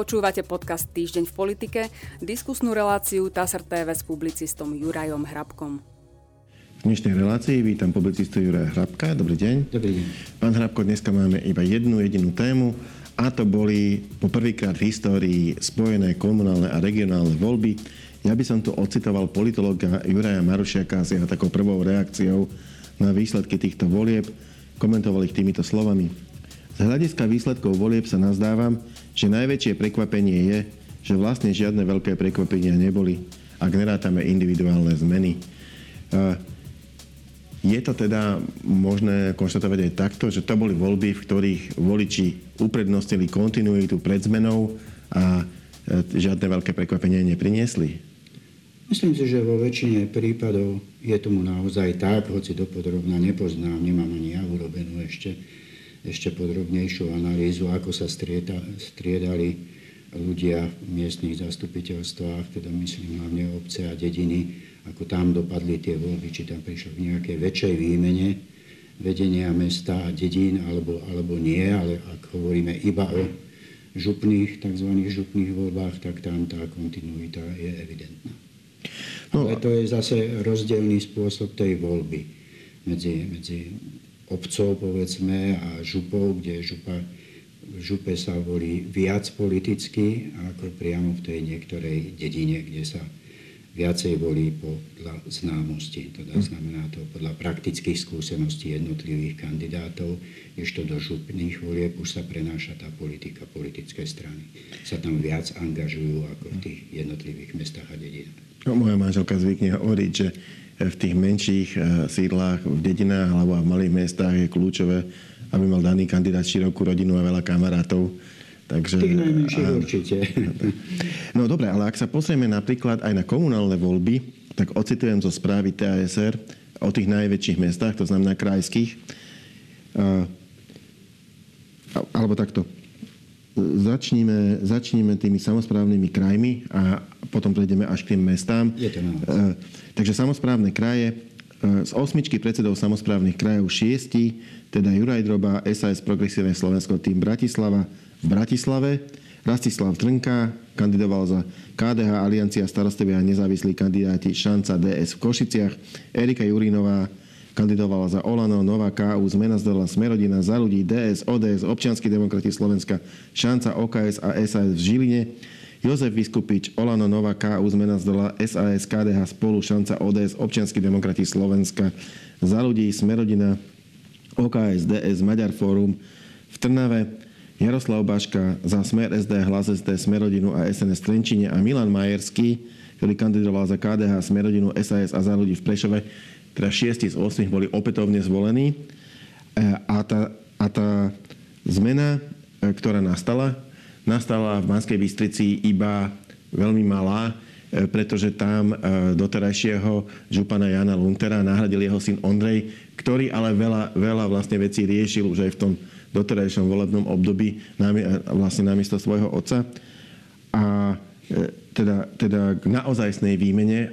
Počúvate podcast Týždeň v politike, diskusnú reláciu TASR TV s publicistom Jurajom Hrabkom. V dnešnej relácii vítam publicistu Juraja Hrabka. Dobrý deň. Dobrý deň. Pán Hrabko, dneska máme iba jednu jedinú tému a to boli po prvýkrát v histórii spojené komunálne a regionálne voľby. Ja by som tu ocitoval politologa Juraja Marušiaka s jeho takou prvou reakciou na výsledky týchto volieb. Komentoval ich týmito slovami. Z hľadiska výsledkov volieb sa nazdávam, že najväčšie prekvapenie je, že vlastne žiadne veľké prekvapenia neboli, ak nerátame individuálne zmeny. Je to teda možné konštatovať aj takto, že to boli voľby, v ktorých voliči uprednostnili kontinuitu pred zmenou a e, žiadne veľké prekvapenia nepriniesli? Myslím si, že vo väčšine prípadov je tomu naozaj tak, hoci dopodrobná nepoznám, nemám ani ja urobenú ešte, ešte podrobnejšiu analýzu, ako sa strieda, striedali ľudia v miestnych zastupiteľstvách, teda myslím hlavne obce a dediny, ako tam dopadli tie voľby, či tam prišlo k nejakej väčšej výmene vedenia mesta a dedín, alebo, alebo nie, ale ak hovoríme iba o župných, tzv. župných voľbách, tak tam tá kontinuita je evidentná. No, ale to je zase rozdielný spôsob tej voľby medzi, medzi obcov, povedzme, a župou, kde župa, župe sa volí viac politicky, ako priamo v tej niektorej dedine, kde sa viacej volí podľa známosti. Teda hm. znamená to podľa praktických skúseností jednotlivých kandidátov, ešte do župných volieb už sa prenáša tá politika, politické strany. Sa tam viac angažujú ako v tých jednotlivých mestách a dedinách. No, moja manželka zvykne hovoriť, že v tých menších eh, sídlách, v dedinách alebo v malých mestách je kľúčové, aby mal daný kandidát širokú rodinu a veľa kamarátov Takže, Tých najmenších určite. No dobre, ale ak sa posrieme napríklad aj na komunálne voľby, tak ocitujem zo správy TASR o tých najväčších mestách, to znamená krajských. Alebo takto. Začníme, začníme tými samozprávnymi krajmi a potom prejdeme až k tým mestám. Je to Takže samozprávne kraje, z osmičky predsedov samozprávnych krajov šiesti, teda Juraj Droba, SAS Progresívne Slovensko, tým Bratislava, v Bratislave. Rastislav Trnka kandidoval za KDH Aliancia starostovia a nezávislí kandidáti Šanca DS v Košiciach. Erika Jurinová kandidovala za Olano, Nová KU, Zmena zdola Smerodina, za ľudí DS, ODS, Občianskí demokrati Slovenska, Šanca OKS a SAS v Žiline. Jozef Vyskupič, Olano, Nová KU, Zmena zdola SAS, KDH spolu, Šanca ODS, Občianskí demokrati Slovenska, za ľudí Smerodina, OKS, DS, Maďar Fórum v Trnave. Jaroslav Baška za Smer SD, Hlas SD, Smerodinu a SNS Trenčine a Milan Majerský, ktorý kandidoval za KDH, Smerodinu, SAS a za ľudí v Prešove, teda 6 z 8 boli opätovne zvolení. E, a tá, a tá zmena, e, ktorá nastala, nastala v Banskej Bystrici iba veľmi malá, e, pretože tam doterajšieho župana Jana Luntera nahradil jeho syn Ondrej, ktorý ale veľa, veľa vlastne vecí riešil už aj v tom doterajšom volebnom období vlastne namiesto svojho otca. A e, teda, teda k naozajstnej výmene e,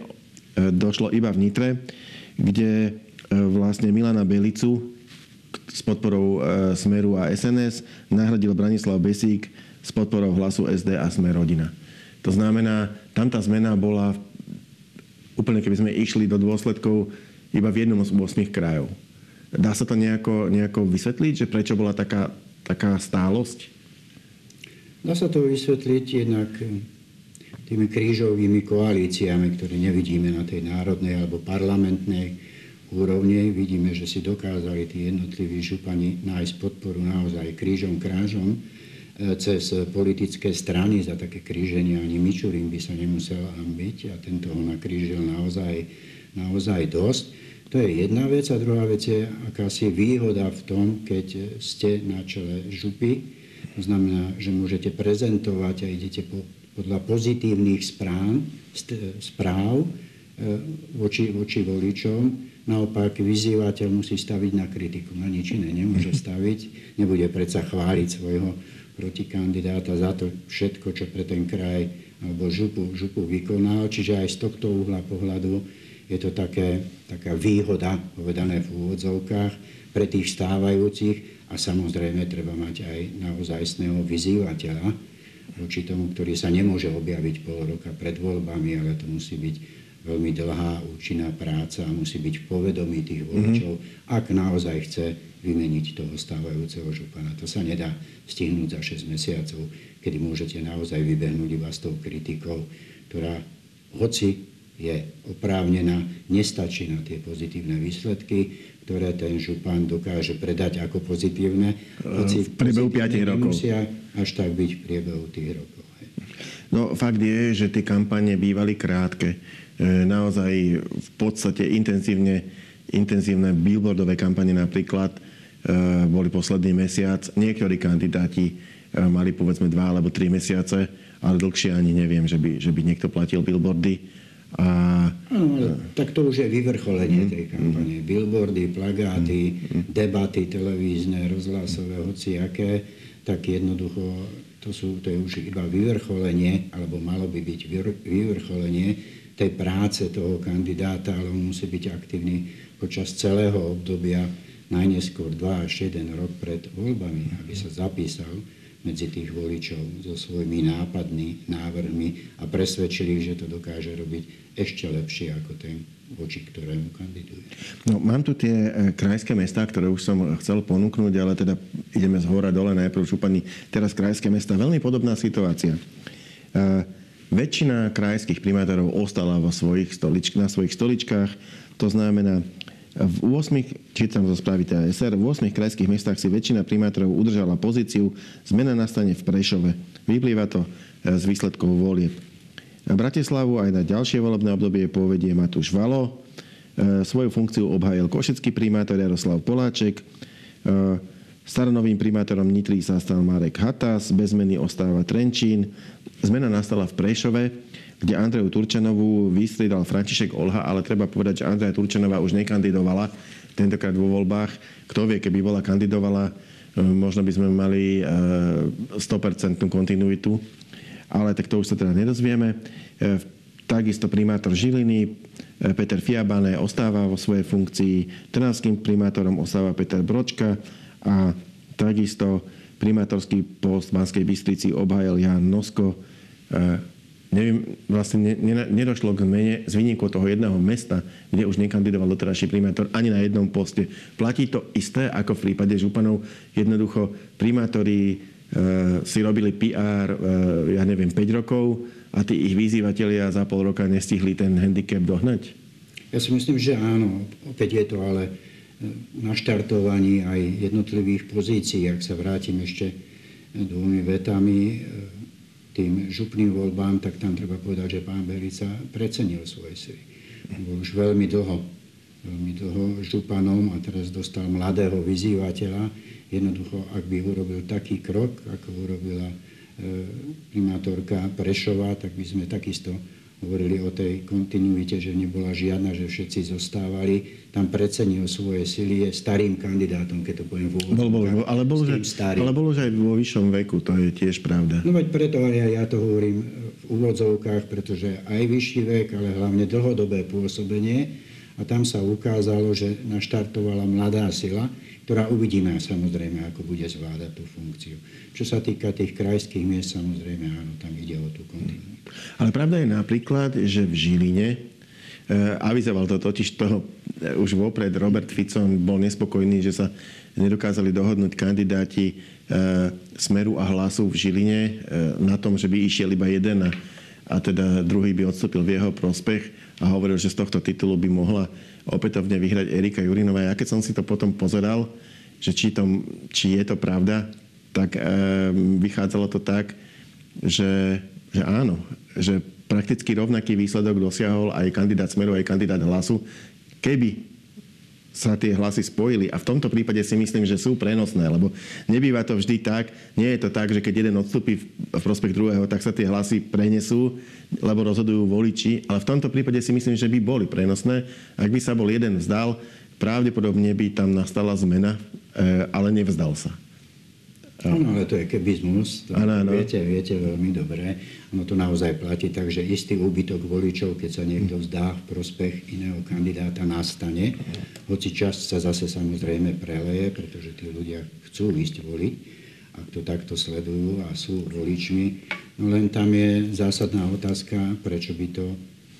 došlo iba v Nitre, kde e, vlastne Milana Belicu s podporou Smeru a SNS nahradil Branislav Besík s podporou hlasu SD a Smer rodina. To znamená, tam tá zmena bola úplne, keby sme išli do dôsledkov iba v jednom z 8 krajov. Dá sa to nejako, nejako vysvetliť, že prečo bola taká, taká stálosť? Dá sa to vysvetliť jednak tými krížovými koalíciami, ktoré nevidíme na tej národnej alebo parlamentnej úrovni. Vidíme, že si dokázali tí jednotliví župani nájsť podporu naozaj krížom, krážom cez politické strany. Za také kríženie ani Mičurín by sa nemusel byť a tento ho nakrížil naozaj, naozaj dosť. To je jedna vec. A druhá vec je akási výhoda v tom, keď ste na čele župy. To znamená, že môžete prezentovať a idete po, podľa pozitívnych správ, správ e, voči, voči voličom. Naopak vyzývateľ musí staviť na kritiku, na nič iné nemôže staviť. Nebude predsa chváliť svojho protikandidáta za to všetko, čo pre ten kraj alebo župu, župu vykonal. Čiže aj z tohto uhla pohľadu je to také, taká výhoda, povedané v úvodzovkách, pre tých stávajúcich a samozrejme treba mať aj naozajstného vyzývateľa, voči tomu, ktorý sa nemôže objaviť pol roka pred voľbami, ale to musí byť veľmi dlhá, účinná práca a musí byť v povedomí tých voličov, mm-hmm. ak naozaj chce vymeniť toho stávajúceho župana. To sa nedá stihnúť za 6 mesiacov, kedy môžete naozaj vybehnúť iba s tou kritikou, ktorá hoci je oprávnená, nestačí na tie pozitívne výsledky, ktoré ten župan dokáže predať ako pozitívne, hoci v priebehu 5 rokov. Musia až tak byť v priebehu tých rokov. No fakt je, že tie kampane bývali krátke. E, naozaj v podstate intenzívne, intenzívne billboardové kampane napríklad e, boli posledný mesiac. Niektorí kandidáti e, mali povedzme dva alebo tri mesiace, ale dlhšie ani neviem, že by, že by niekto platil billboardy. A... No, tak to už je vyvrcholenie mm, tej kampane. Mm, Billboardy, plagáty, mm, debaty televízne, rozhlasové, hociaké, tak jednoducho to, sú, to je už iba vyvrcholenie, alebo malo by byť vyvrcholenie tej práce toho kandidáta, ale on musí byť aktívny počas celého obdobia, najneskôr 2 až 1 rok pred voľbami, aby sa zapísal medzi tých voličov so svojimi nápadmi, návrhmi a presvedčili, že to dokáže robiť ešte lepšie ako ten, voči ktorému kandiduje. No, mám tu tie e, krajské mesta, ktoré už som chcel ponúknuť, ale teda ideme z hora dole najprv šupani. Teraz krajské mesta. Veľmi podobná situácia. E, väčšina krajských primátorov ostala vo svojich stolič- na svojich stoličkách. To znamená, v 8, čítam zo správy TASR, v 8 krajských mestách si väčšina primátorov udržala pozíciu. Zmena nastane v Prešove. Vyplýva to e, z výsledkov volieb. Bratislavu aj na ďalšie volebné obdobie povedie Matúš Valo. E, svoju funkciu obhájil košecký primátor Jaroslav Poláček. E, staronovým primátorom Nitry sa stal Marek Hatas, bez zmeny ostáva Trenčín. Zmena nastala v Prešove kde Andreju Turčanovú vystriedal František Olha, ale treba povedať, že Andreja Turčanová už nekandidovala tentokrát vo voľbách. Kto vie, keby bola kandidovala, e, možno by sme mali 100% e, kontinuitu, ale tak to už sa teda nedozvieme. E, takisto primátor Žiliny, Peter Fiabane ostáva vo svojej funkcii, trnavským primátorom ostáva Peter Bročka a takisto primátorský post v Banskej Bystrici obhajil Jan Nosko neviem, vlastne ne, ne, nedošlo k mene z výniku toho jedného mesta, kde už nekandidoval doterajší primátor ani na jednom poste. Platí to isté ako v prípade županov. Jednoducho primátori e, si robili PR, e, ja neviem, 5 rokov a tí ich vyzývatelia za pol roka nestihli ten handicap dohnať? Ja si myslím, že áno. Opäť je to ale e, na štartovaní aj jednotlivých pozícií. Ak sa vrátim ešte dvomi vetami, e, tým župným voľbám, tak tam treba povedať, že pán Belica precenil svoje sily. Bol už veľmi dlho, veľmi dlho županom a teraz dostal mladého vyzývateľa. Jednoducho, ak by urobil taký krok, ako urobila e, primátorka Prešová, tak by sme takisto hovorili o tej kontinuite, že nebola žiadna, že všetci zostávali. Tam precenil svoje sily, starým kandidátom, keď to poviem v bol, bol, ale, bol už, ale bol už aj vo vyššom veku, to je tiež pravda. No veď preto aj ja to hovorím v úvodzovkách, pretože aj vyšší vek, ale hlavne dlhodobé pôsobenie. A tam sa ukázalo, že naštartovala mladá sila, ktorá uvidíme samozrejme, ako bude zvládať tú funkciu. Čo sa týka tých krajských miest, samozrejme áno, tam ide o tú kontinuitu. Ale pravda je napríklad, že v Žiline e, avizoval to totiž toho e, už vopred Robert Fico bol nespokojný, že sa nedokázali dohodnúť kandidáti e, Smeru a Hlasu v Žiline e, na tom, že by išiel iba jeden a, a teda druhý by odstúpil v jeho prospech a hovoril, že z tohto titulu by mohla opätovne vyhrať Erika Jurinová. Ja keď som si to potom pozeral, že či, to, či je to pravda, tak e, vychádzalo to tak, že, že áno, že prakticky rovnaký výsledok dosiahol aj kandidát Smeru, aj kandidát Hlasu, keby sa tie hlasy spojili. A v tomto prípade si myslím, že sú prenosné, lebo nebýva to vždy tak. Nie je to tak, že keď jeden odstúpi v prospech druhého, tak sa tie hlasy prenesú, lebo rozhodujú voliči. Ale v tomto prípade si myslím, že by boli prenosné. Ak by sa bol jeden vzdal, pravdepodobne by tam nastala zmena, e, ale nevzdal sa. Áno, ale to je kebizmus, to ano, ano. Viete, viete veľmi dobre. Ono to naozaj platí tak, že istý úbytok voličov, keď sa niekto vzdá v prospech iného kandidáta, nastane. Hoci časť sa zase samozrejme preleje, pretože tí ľudia chcú ísť voliť. ak to takto sledujú a sú voličmi. No len tam je zásadná otázka, prečo by to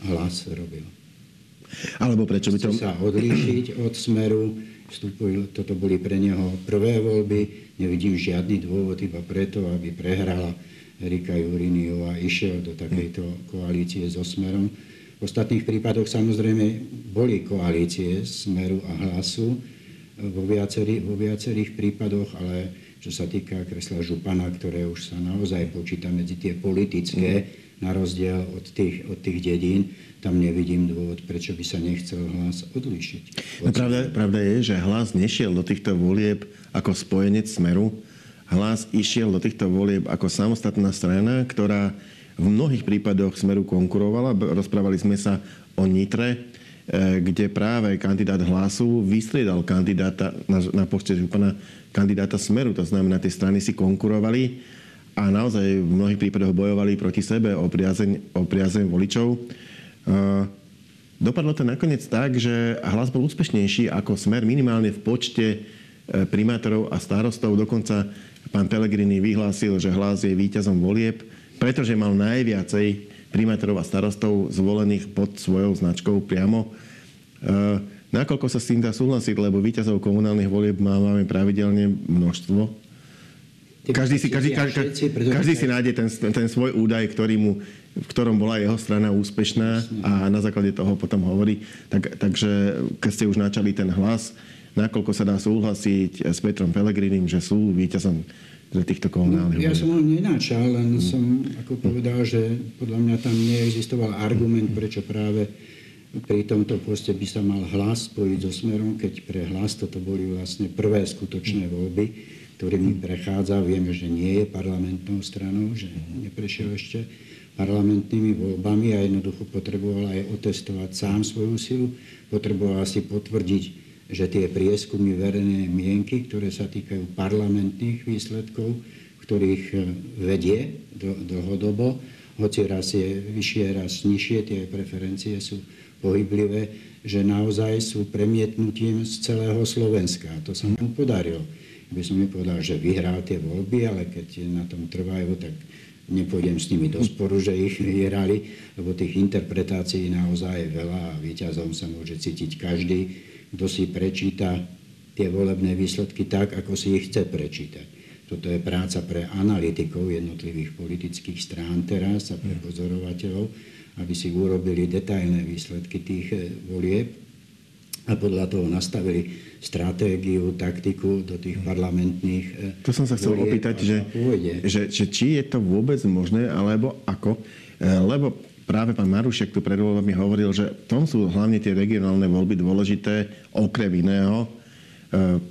hlas robil. Alebo prečo by to... Chce sa odlíšiť od smeru, vstupujú, toto boli pre neho prvé voľby, nevidím žiadny dôvod iba preto, aby prehrala Erika Juriniová išiel do takejto koalície so Smerom. V ostatných prípadoch samozrejme boli koalície Smeru a Hlasu vo viacerých, vo viacerých prípadoch, ale čo sa týka kresla Župana, ktoré už sa naozaj počíta medzi tie politické, na rozdiel od tých, od tých dedín, tam nevidím dôvod, prečo by sa nechcel hlas odlíšiť. No, pravda, pravda je, že hlas nešiel do týchto volieb ako spojenec Smeru. Hlas išiel do týchto volieb ako samostatná strana, ktorá v mnohých prípadoch Smeru konkurovala. Rozprávali sme sa o Nitre, e, kde práve kandidát hlasu vystriedal kandidáta na, na poste župana kandidáta Smeru. To znamená, tie strany si konkurovali a naozaj v mnohých prípadoch bojovali proti sebe o priazeň, o priazeň voličov. Dopadlo to nakoniec tak, že hlas bol úspešnejší ako smer minimálne v počte e, primátorov a starostov. Dokonca pán Pelegrini vyhlásil, že hlas je víťazom volieb, pretože mal najviacej primátorov a starostov zvolených pod svojou značkou priamo. E, nakoľko sa s tým dá súhlasiť, lebo víťazov komunálnych volieb máme pravidelne množstvo každý si, každý, každý, každý si nájde ten, ten svoj údaj, ktorý mu, v ktorom bola jeho strana úspešná a na základe toho potom hovorí. Tak, takže keď ste už načali ten hlas, nakoľko sa dá súhlasiť s Petrom Pelegrinim, že sú víťazom za týchto komunálnych no, Ja som ho nenačal, len hmm. som ako povedal, že podľa mňa tam neexistoval argument, prečo práve pri tomto poste by sa mal hlas spojiť so Smerom, keď pre hlas toto boli vlastne prvé skutočné voľby ktorými prechádza. Vieme, že nie je parlamentnou stranou, že neprešiel ešte parlamentnými voľbami a jednoducho potreboval aj otestovať sám svoju silu, potreboval si potvrdiť, že tie prieskumy verejnej mienky, ktoré sa týkajú parlamentných výsledkov, ktorých e, vedie dlhodobo, hoci raz je vyššie, raz nižšie, tie preferencie sú pohyblivé, že naozaj sú premietnutím z celého Slovenska. A to sa mu podarilo by som nepovedal, že vyhral tie voľby, ale keď na tom trvajú, tak nepôjdem s nimi do sporu, že ich vyhrali, lebo tých interpretácií naozaj je veľa a výťazom sa môže cítiť každý, kto si prečíta tie volebné výsledky tak, ako si ich chce prečítať. Toto je práca pre analytikov jednotlivých politických strán teraz a pre pozorovateľov, aby si urobili detailné výsledky tých eh, volieb a podľa toho nastavili stratégiu, taktiku do tých parlamentných... E, to som sa chcel opýtať, že, že, že či je to vôbec možné, alebo ako. E, lebo práve pán Marušek tu pred voľbami hovoril, že tom sú hlavne tie regionálne voľby dôležité, okrem iného. E,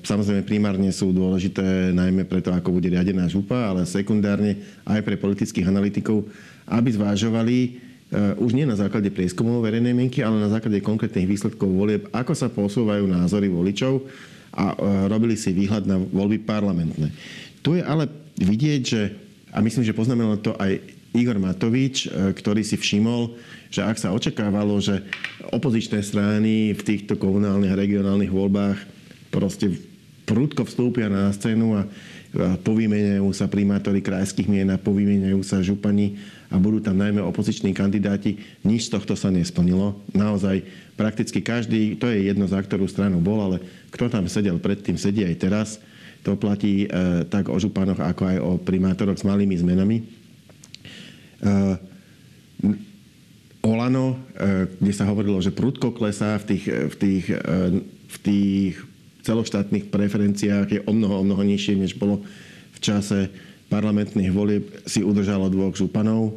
samozrejme, primárne sú dôležité najmä preto, ako bude riadená župa, ale sekundárne aj pre politických analytikov, aby zvážovali, Eh, už nie na základe prieskumov verejnej mienky, ale na základe konkrétnych výsledkov volieb, ako sa posúvajú názory voličov a eh, robili si výhľad na voľby parlamentné. Tu je ale vidieť, že, a myslím, že poznamenal to aj Igor Matovič, eh, ktorý si všimol, že ak sa očakávalo, že opozičné strany v týchto komunálnych a regionálnych voľbách proste prudko vstúpia na scénu a povýmenujú sa primátori krajských mien a povýmenujú sa župani a budú tam najmä opoziční kandidáti. Nič z tohto sa nesplnilo. Naozaj prakticky každý, to je jedno za ktorú stranu bol, ale kto tam sedel predtým, sedí aj teraz. To platí e, tak o županoch, ako aj o primátoroch s malými zmenami. E, Olano, e, kde sa hovorilo, že prudko klesá v tých, v tých, e, v tých celoštátnych preferenciách je o mnoho, o mnoho nižšie, než bolo v čase parlamentných volieb, si udržalo dvoch županov. E,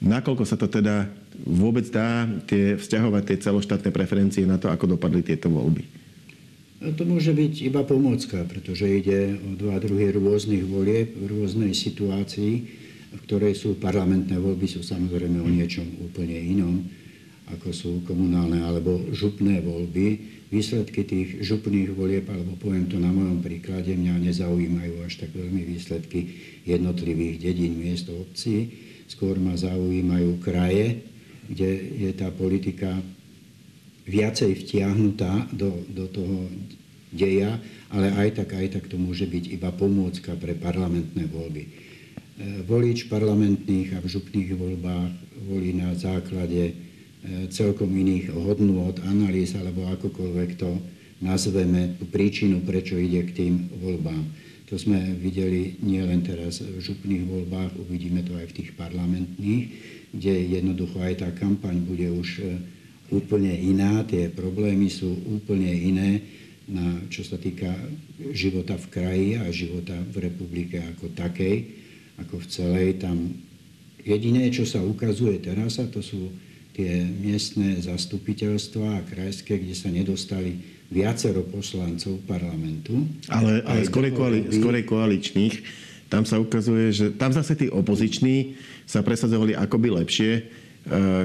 nakoľko sa to teda vôbec dá tie, vzťahovať tie celoštátne preferencie na to, ako dopadli tieto voľby? To môže byť iba pomocka, pretože ide o dva druhy rôznych volieb v rôznej situácii, v ktorej sú parlamentné voľby, sú samozrejme o niečom úplne inom, ako sú komunálne alebo župné voľby výsledky tých župných volieb, alebo poviem to na mojom príklade, mňa nezaujímajú až tak veľmi výsledky jednotlivých dedín, miest, obcí. Skôr ma zaujímajú kraje, kde je tá politika viacej vtiahnutá do, do toho deja, ale aj tak, aj tak to môže byť iba pomôcka pre parlamentné voľby. E, volič parlamentných a v župných voľbách volí na základe celkom iných hodnôt, analýz alebo akokoľvek to nazveme, tú príčinu, prečo ide k tým voľbám. To sme videli nielen teraz v župných voľbách, uvidíme to aj v tých parlamentných, kde jednoducho aj tá kampaň bude už e, úplne iná, tie problémy sú úplne iné, na, čo sa týka života v kraji a života v republike ako takej, ako v celej. Tam jediné, čo sa ukazuje teraz, a to sú tie miestne zastupiteľstva a krajské, kde sa nedostali viacero poslancov parlamentu. Ale, ale skorej, koali, skorej koaličných, tam sa ukazuje, že tam zase tí opoziční sa presadzovali akoby lepšie. E,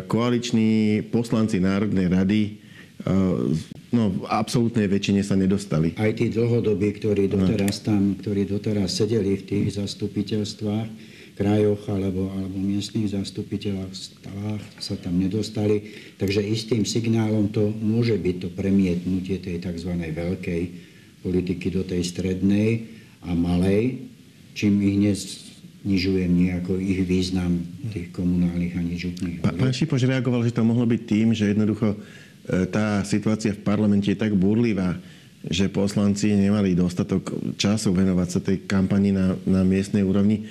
koaliční poslanci Národnej rady no, v absolútnej väčšine sa nedostali. Aj tí dlhodobí, ktorí doteraz tam, ktorí doteraz sedeli v tých zastupiteľstvách, krajoch alebo, alebo miestnych zastupiteľstvách sa tam nedostali. Takže istým signálom to môže byť to premietnutie tej tzv. veľkej politiky do tej strednej a malej, čím ich neznižujem nejako ich význam tých komunálnych ani župných. Pán Šipoš reagoval, že to mohlo byť tým, že jednoducho E, tá situácia v parlamente je tak burlivá, že poslanci nemali dostatok času venovať sa tej kampani na, na miestnej úrovni.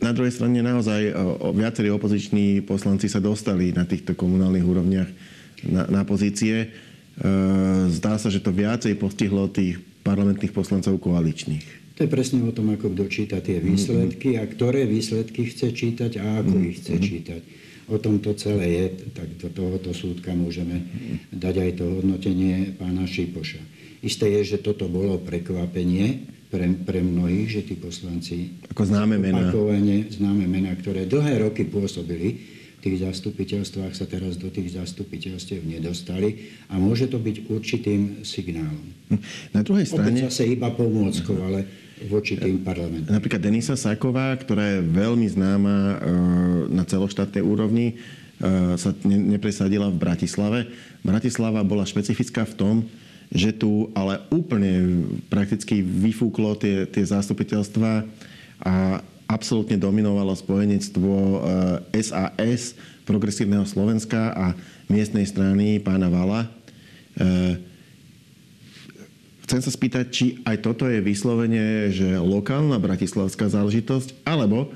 Na druhej strane naozaj o, o, viacerí opoziční poslanci sa dostali na týchto komunálnych úrovniach na, na pozície. E, zdá sa, že to viacej postihlo tých parlamentných poslancov koaličných. To je presne o tom, ako kto číta tie výsledky a ktoré výsledky chce čítať a ako ich chce čítať o tom to celé je, tak do tohoto súdka môžeme dať aj to hodnotenie pána Šipoša. Isté je, že toto bolo prekvapenie pre, pre mnohých, že tí poslanci ako známe mená. známe mená, ktoré dlhé roky pôsobili v tých zastupiteľstvách, sa teraz do tých zastupiteľstiev nedostali a môže to byť určitým signálom. Na druhej strane... Opäť zase iba pomôckou, ale voči tým parlamentom. Napríklad Denisa Saková, ktorá je veľmi známa e, na celoštátnej úrovni, e, sa nepresadila v Bratislave. Bratislava bola špecifická v tom, že tu ale úplne prakticky vyfúklo tie, tie zástupiteľstva a absolútne dominovalo spojenectvo SAS, e, Progresívneho Slovenska a miestnej strany pána Vala. Chcem sa spýtať, či aj toto je vyslovene, že lokálna bratislavská záležitosť, alebo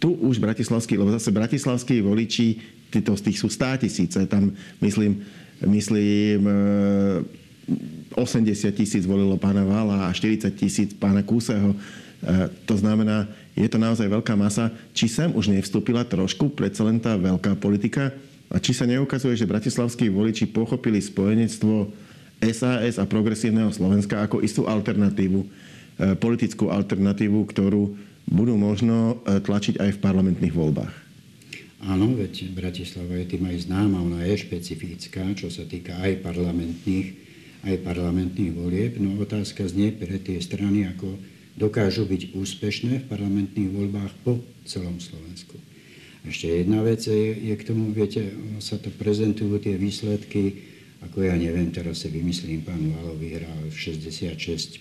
tu už bratislavský, lebo zase bratislavskí voliči, títo z tých sú 100 tisíce, tam myslím, myslím 80 e, tisíc volilo pána Vala a 40 tisíc pána Kúseho. E, to znamená, je to naozaj veľká masa. Či sem už nevstúpila trošku predsa len tá veľká politika? A či sa neukazuje, že bratislavskí voliči pochopili spojenectvo SAS a progresívneho Slovenska ako istú alternatívu, e, politickú alternatívu, ktorú budú možno e, tlačiť aj v parlamentných voľbách. Áno, veď Bratislava je tým aj známa, ona je špecifická, čo sa týka aj parlamentných, aj parlamentných volieb. No otázka znie pre tie strany, ako dokážu byť úspešné v parlamentných voľbách po celom Slovensku. Ešte jedna vec je, je k tomu, viete, sa to prezentujú tie výsledky ako ja neviem, teraz si vymyslím, pán Valo vyhral 66%,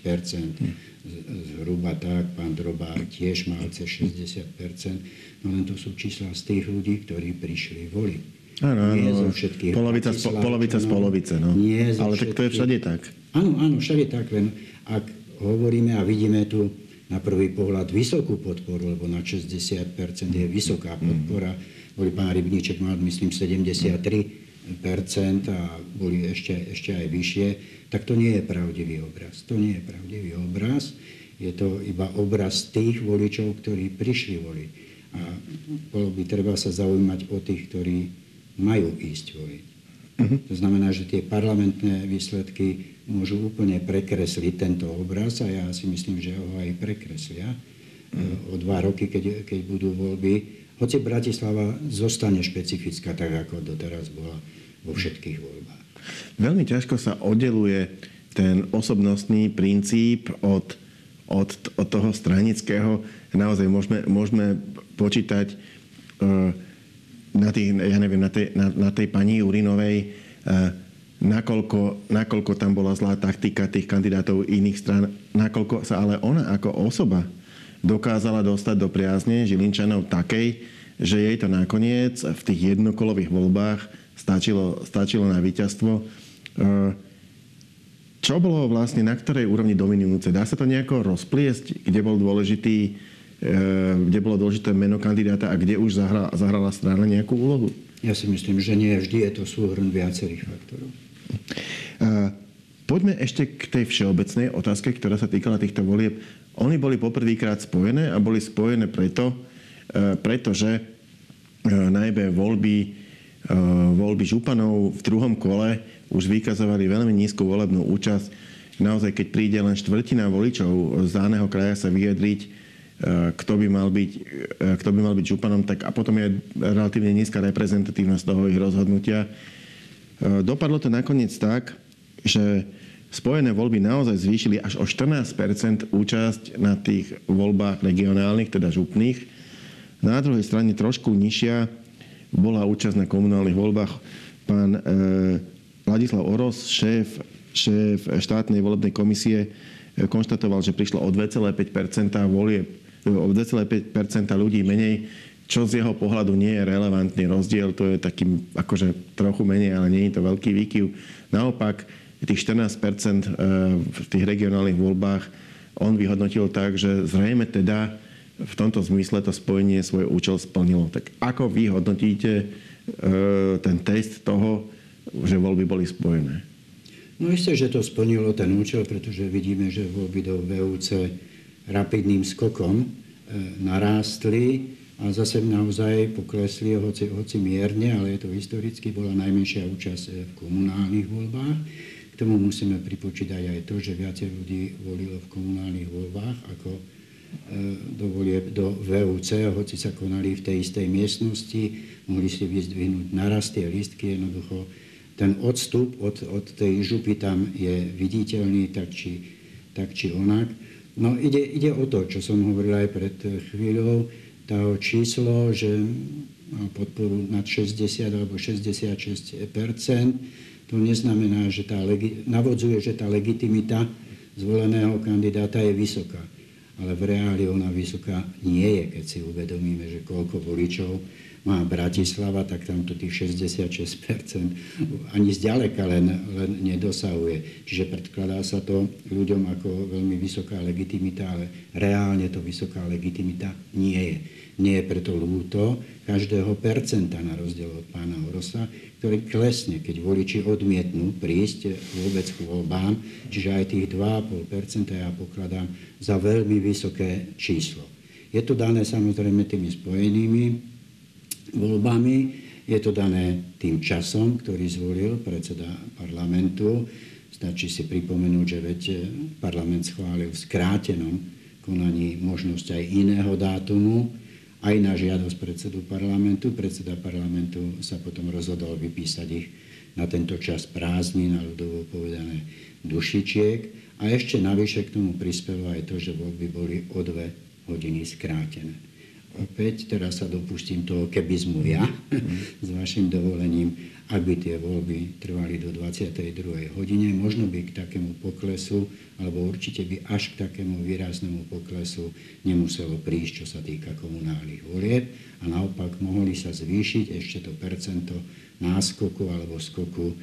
zhruba tak, pán Droba tiež mal cez 60%, no len to sú čísla z tých ľudí, ktorí prišli voliť. Áno, nie zo všetkých. Polovica, z, polovica z polovice, no. Nie zo Ale všetkých. tak to je všade tak. Áno, áno, všade tak, len ak hovoríme a vidíme tu na prvý pohľad vysokú podporu, lebo na 60% je vysoká podpora, boli pán Rybníček mal, myslím, 73%, a boli ešte, ešte aj vyššie, tak to nie je pravdivý obraz. To nie je pravdivý obraz, je to iba obraz tých voličov, ktorí prišli voliť. A bolo by treba sa zaujímať o tých, ktorí majú ísť voliť. Uh-huh. To znamená, že tie parlamentné výsledky môžu úplne prekresliť tento obraz a ja si myslím, že ho aj prekreslia uh-huh. o dva roky, keď, keď budú voľby hoci Bratislava zostane špecifická, tak ako doteraz bola vo všetkých voľbách. Veľmi ťažko sa oddeluje ten osobnostný princíp od, od, od toho stranického. Naozaj môžeme, môžeme počítať uh, na, tých, ja neviem, na, tej, na, na tej pani Urinovej uh, nakoľko, nakoľko tam bola zlá taktika tých kandidátov iných strán, nakoľko sa ale ona ako osoba dokázala dostať do priazne Žilinčanov takej, že jej to nakoniec v tých jednokolových voľbách stačilo, stačilo na víťazstvo. E, čo bolo vlastne na ktorej úrovni dominujúce? Dá sa to nejako rozpliesť, kde bol dôležitý kde bolo dôležité meno kandidáta a kde už zahrala, zahrala strana nejakú úlohu? Ja si myslím, že nie vždy je to súhrn viacerých faktorov. Poďme ešte k tej všeobecnej otázke, ktorá sa týkala týchto volieb. Oni boli poprvýkrát spojené a boli spojené preto, e, pretože najmä voľby, voľby županov v druhom kole už vykazovali veľmi nízku volebnú účasť. Naozaj, keď príde len štvrtina voličov z daného kraja sa vyjadriť, kto by mal byť, kto by mal byť županom, tak a potom je relatívne nízka reprezentatívnosť toho ich rozhodnutia. Dopadlo to nakoniec tak, že spojené voľby naozaj zvýšili až o 14% účasť na tých voľbách regionálnych, teda župných. Na druhej strane trošku nižšia bola účasť na komunálnych voľbách. Pán e, Ladislav Oros, šéf, šéf štátnej volebnej komisie, e, konštatoval, že prišlo o 2,5% volie, o 2,5% ľudí menej čo z jeho pohľadu nie je relevantný rozdiel, to je takým akože trochu menej, ale nie je to veľký výkyv. Naopak, tých 14% e, v tých regionálnych voľbách on vyhodnotil tak, že zrejme teda v tomto zmysle to spojenie svoj účel splnilo. Tak ako vy hodnotíte e, ten test toho, že voľby boli spojené? No isté, že to splnilo ten účel, pretože vidíme, že voľby do VUC rapidným skokom e, narástli a zase naozaj poklesli, hoci, hoci mierne, ale je to historicky, bola najmenšia účasť v komunálnych voľbách. K tomu musíme pripočítať aj to, že viacej ľudí volilo v komunálnych voľbách ako e, do, volieb, do VUC, hoci sa konali v tej istej miestnosti, mohli si vyzdvihnúť narastie listky, jednoducho ten odstup od, od tej župy tam je viditeľný tak či, tak či onak. No ide, ide o to, čo som hovoril aj pred chvíľou, to číslo, že mal podporu nad 60 alebo 66% to neznamená, že tá, navodzuje, že tá legitimita zvoleného kandidáta je vysoká. Ale v reáli ona vysoká nie je, keď si uvedomíme, že koľko voličov má Bratislava, tak tam to tých 66% ani zďaleka len, len nedosahuje. Čiže predkladá sa to ľuďom ako veľmi vysoká legitimita, ale reálne to vysoká legitimita nie je. Nie je preto lúto každého percenta na rozdiel od pána Orosa, ktorý klesne, keď voliči odmietnú prísť vôbec k voľbám, čiže aj tých 2,5% ja pokladám za veľmi vysoké číslo. Je to dané samozrejme tými spojenými voľbami. Je to dané tým časom, ktorý zvolil predseda parlamentu. Stačí si pripomenúť, že veď parlament schválil v skrátenom konaní možnosť aj iného dátumu, aj na žiadosť predsedu parlamentu. Predseda parlamentu sa potom rozhodol vypísať ich na tento čas prázdnin, na ľudovo povedané dušičiek. A ešte navyše k tomu prispelo aj to, že voľby boli o dve hodiny skrátené opäť teraz sa dopustím toho kebizmu ja, s vašim dovolením, ak by tie voľby trvali do 22. hodine, možno by k takému poklesu, alebo určite by až k takému výraznému poklesu nemuselo prísť, čo sa týka komunálnych volieb a naopak mohli sa zvýšiť ešte to percento náskoku alebo skoku e,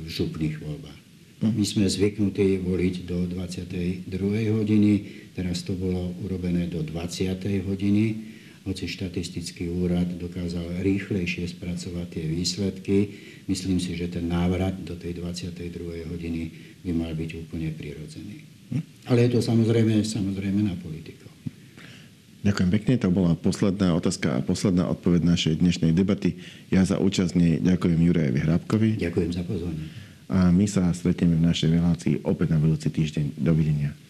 v župných voľbách. My sme zvyknutí voliť do 22. hodiny, teraz to bolo urobené do 20. hodiny hoci štatistický úrad dokázal rýchlejšie spracovať tie výsledky, myslím si, že ten návrat do tej 22. hodiny by mal byť úplne prirodzený. Hm? Ale je to samozrejme, samozrejme na politikov. Ďakujem pekne, to bola posledná otázka a posledná odpoveď našej dnešnej debaty. Ja za účasť ďakujem Jurajovi Hrabkovi. Ďakujem za pozornosť. A my sa stretneme v našej relácii opäť na budúci týždeň. Dovidenia.